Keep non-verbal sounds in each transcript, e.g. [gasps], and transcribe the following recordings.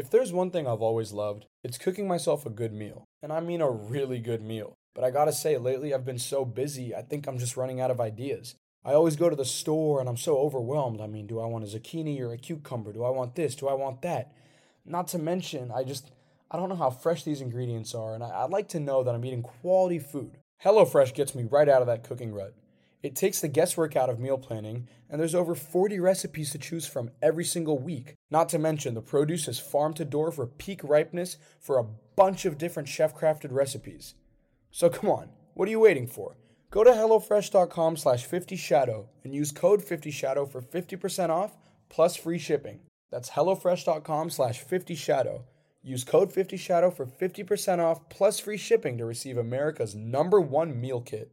If there's one thing I've always loved, it's cooking myself a good meal. And I mean a really good meal. But I gotta say, lately I've been so busy, I think I'm just running out of ideas. I always go to the store and I'm so overwhelmed. I mean, do I want a zucchini or a cucumber? Do I want this? Do I want that? Not to mention, I just, I don't know how fresh these ingredients are, and I, would like to know that I'm eating quality food. HelloFresh gets me right out of that cooking rut. It takes the guesswork out of meal planning, and there's over 40 recipes to choose from every single week. Not to mention, the produce is farm to door for peak ripeness for a bunch of different chef crafted recipes. So come on, what are you waiting for? Go to HelloFresh.com slash 50shadow and use code 50shadow for 50% off plus free shipping. That's HelloFresh.com slash 50shadow. Use code 50shadow for 50% off plus free shipping to receive America's number one meal kit.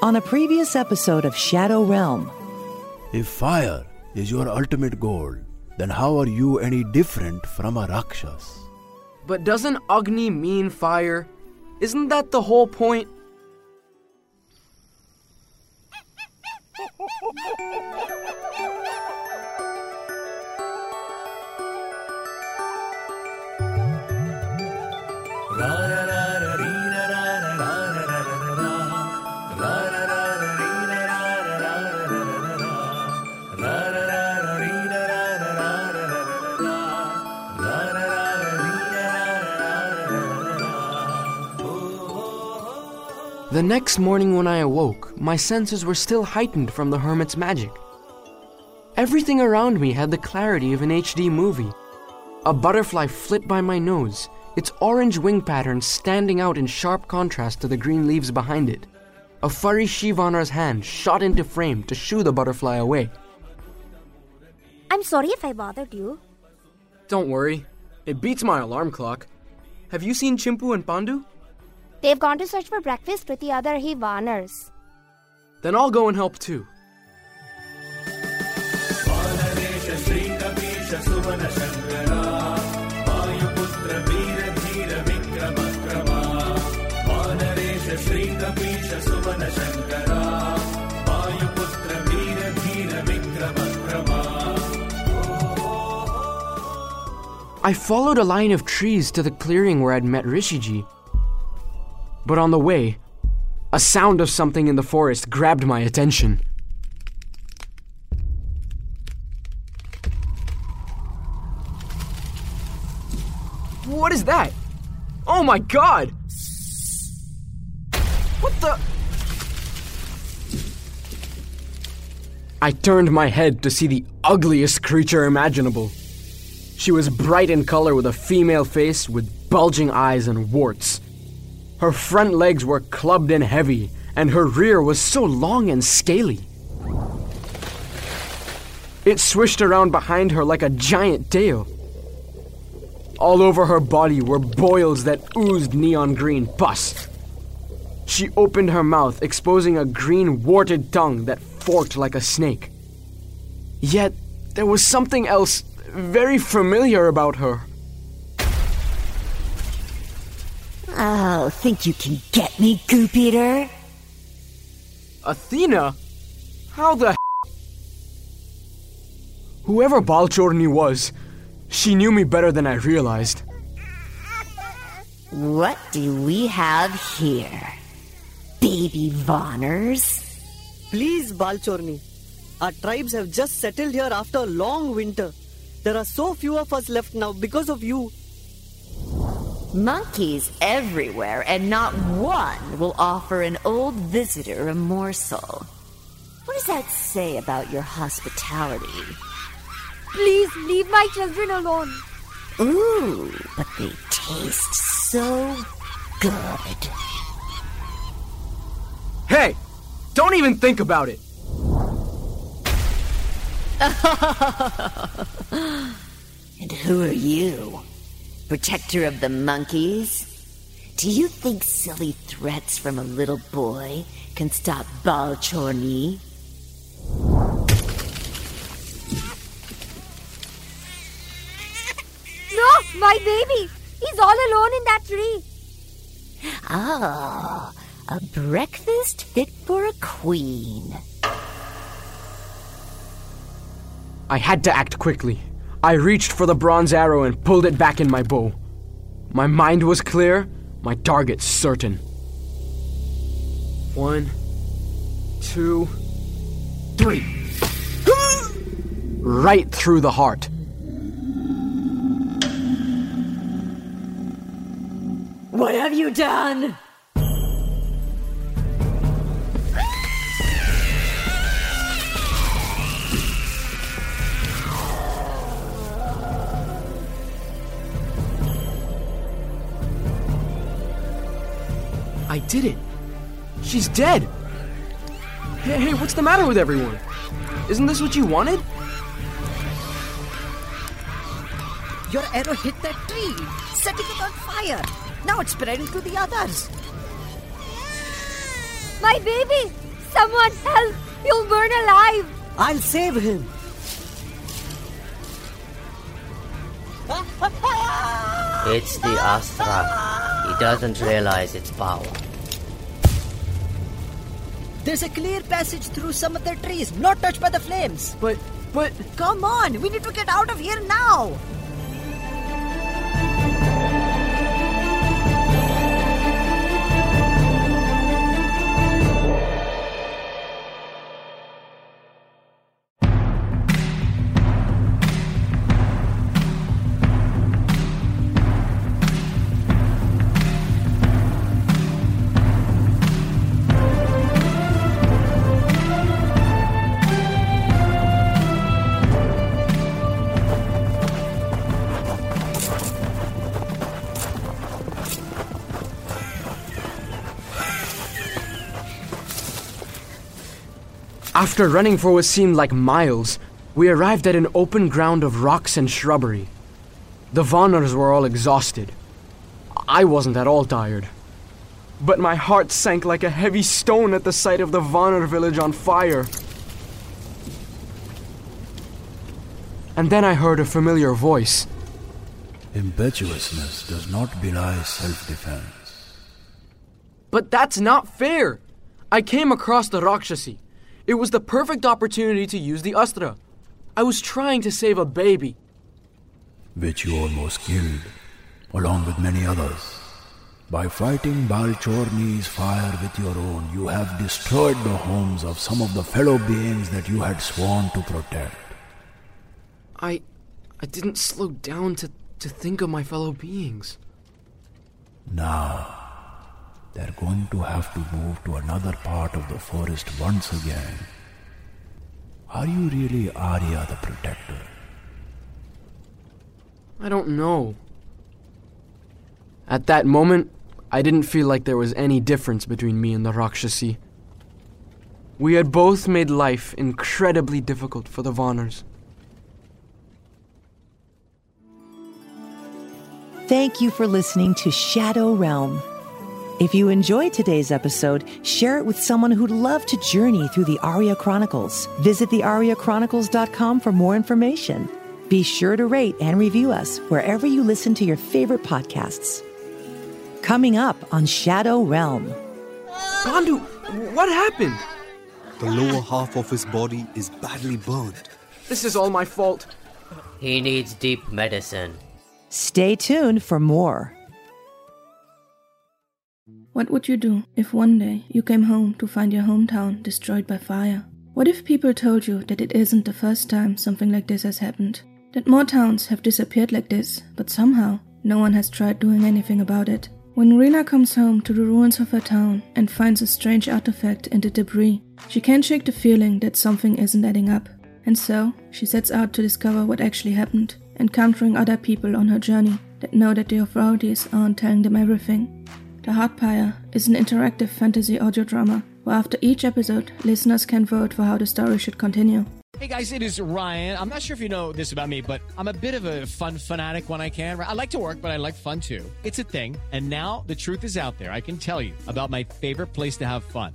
On a previous episode of Shadow Realm. If fire is your ultimate goal, then how are you any different from a Rakshas? But doesn't Agni mean fire? Isn't that the whole point? [laughs] The next morning when I awoke, my senses were still heightened from the hermit's magic. Everything around me had the clarity of an HD movie. A butterfly flit by my nose, its orange wing pattern standing out in sharp contrast to the green leaves behind it. A furry Shivanar's hand shot into frame to shoo the butterfly away. I'm sorry if I bothered you. Don't worry, it beats my alarm clock. Have you seen Chimpu and Pandu? They've gone to search for breakfast with the other Hivanars. Then I'll go and help too. I followed a line of trees to the clearing where I'd met Rishiji but on the way, a sound of something in the forest grabbed my attention. What is that? Oh my god! What the? I turned my head to see the ugliest creature imaginable. She was bright in color with a female face with bulging eyes and warts. Her front legs were clubbed and heavy, and her rear was so long and scaly. It swished around behind her like a giant tail. All over her body were boils that oozed neon green pus. She opened her mouth, exposing a green warted tongue that forked like a snake. Yet, there was something else very familiar about her. Oh, think you can get me, Goop Eater? Athena? How the Whoever Baalchorni was, she knew me better than I realized. What do we have here? Baby Vanars? Please, Baalchorni. Our tribes have just settled here after a long winter. There are so few of us left now because of you. Monkeys everywhere, and not one will offer an old visitor a morsel. What does that say about your hospitality? Please leave my children alone. Ooh, but they taste so good. Hey, don't even think about it. [laughs] And who are you? Protector of the monkeys? Do you think silly threats from a little boy can stop Baalchorni? No, my baby! He's all alone in that tree. Ah, a breakfast fit for a queen. I had to act quickly. I reached for the bronze arrow and pulled it back in my bow. My mind was clear, my target certain. One, two, three. [gasps] right through the heart. What have you done? Did it. She's dead. Hey, hey, what's the matter with everyone? Isn't this what you wanted? Your arrow hit that tree, setting it on fire. Now it's spreading to the others. My baby! Someone help! You'll burn alive! I'll save him. It's the Astra. He doesn't realize its power. There's a clear passage through some of the trees, not touched by the flames. But, but. Come on, we need to get out of here now. After running for what seemed like miles, we arrived at an open ground of rocks and shrubbery. The Vanars were all exhausted. I wasn't at all tired. But my heart sank like a heavy stone at the sight of the Vanar village on fire. And then I heard a familiar voice. Impetuousness does not belie self defense. But that's not fair! I came across the Rakshasi. It was the perfect opportunity to use the Astra. I was trying to save a baby. Which you almost killed, along with many others. By fighting Baalchorni's fire with your own, you have destroyed the homes of some of the fellow beings that you had sworn to protect. I. I didn't slow down to, to think of my fellow beings. Now, they're going to have to move to another part of the forest once again. Are you really Arya the Protector? I don't know. At that moment, I didn't feel like there was any difference between me and the Rakshasi. We had both made life incredibly difficult for the Vanars. Thank you for listening to Shadow Realm. If you enjoyed today's episode, share it with someone who'd love to journey through the Arya Chronicles. Visit thearyachronicles.com for more information. Be sure to rate and review us wherever you listen to your favorite podcasts. Coming up on Shadow Realm. Pandu, what happened? The lower half of his body is badly burned. This is all my fault. He needs deep medicine. Stay tuned for more. What would you do if one day you came home to find your hometown destroyed by fire? What if people told you that it isn't the first time something like this has happened? That more towns have disappeared like this, but somehow no one has tried doing anything about it? When Rena comes home to the ruins of her town and finds a strange artifact in the debris, she can't shake the feeling that something isn't adding up. And so, she sets out to discover what actually happened, encountering other people on her journey that know that the authorities aren't telling them everything. The Heartpire is an interactive fantasy audio drama where after each episode, listeners can vote for how the story should continue. Hey guys, it is Ryan. I'm not sure if you know this about me, but I'm a bit of a fun fanatic when I can. I like to work, but I like fun too. It's a thing. And now the truth is out there. I can tell you about my favorite place to have fun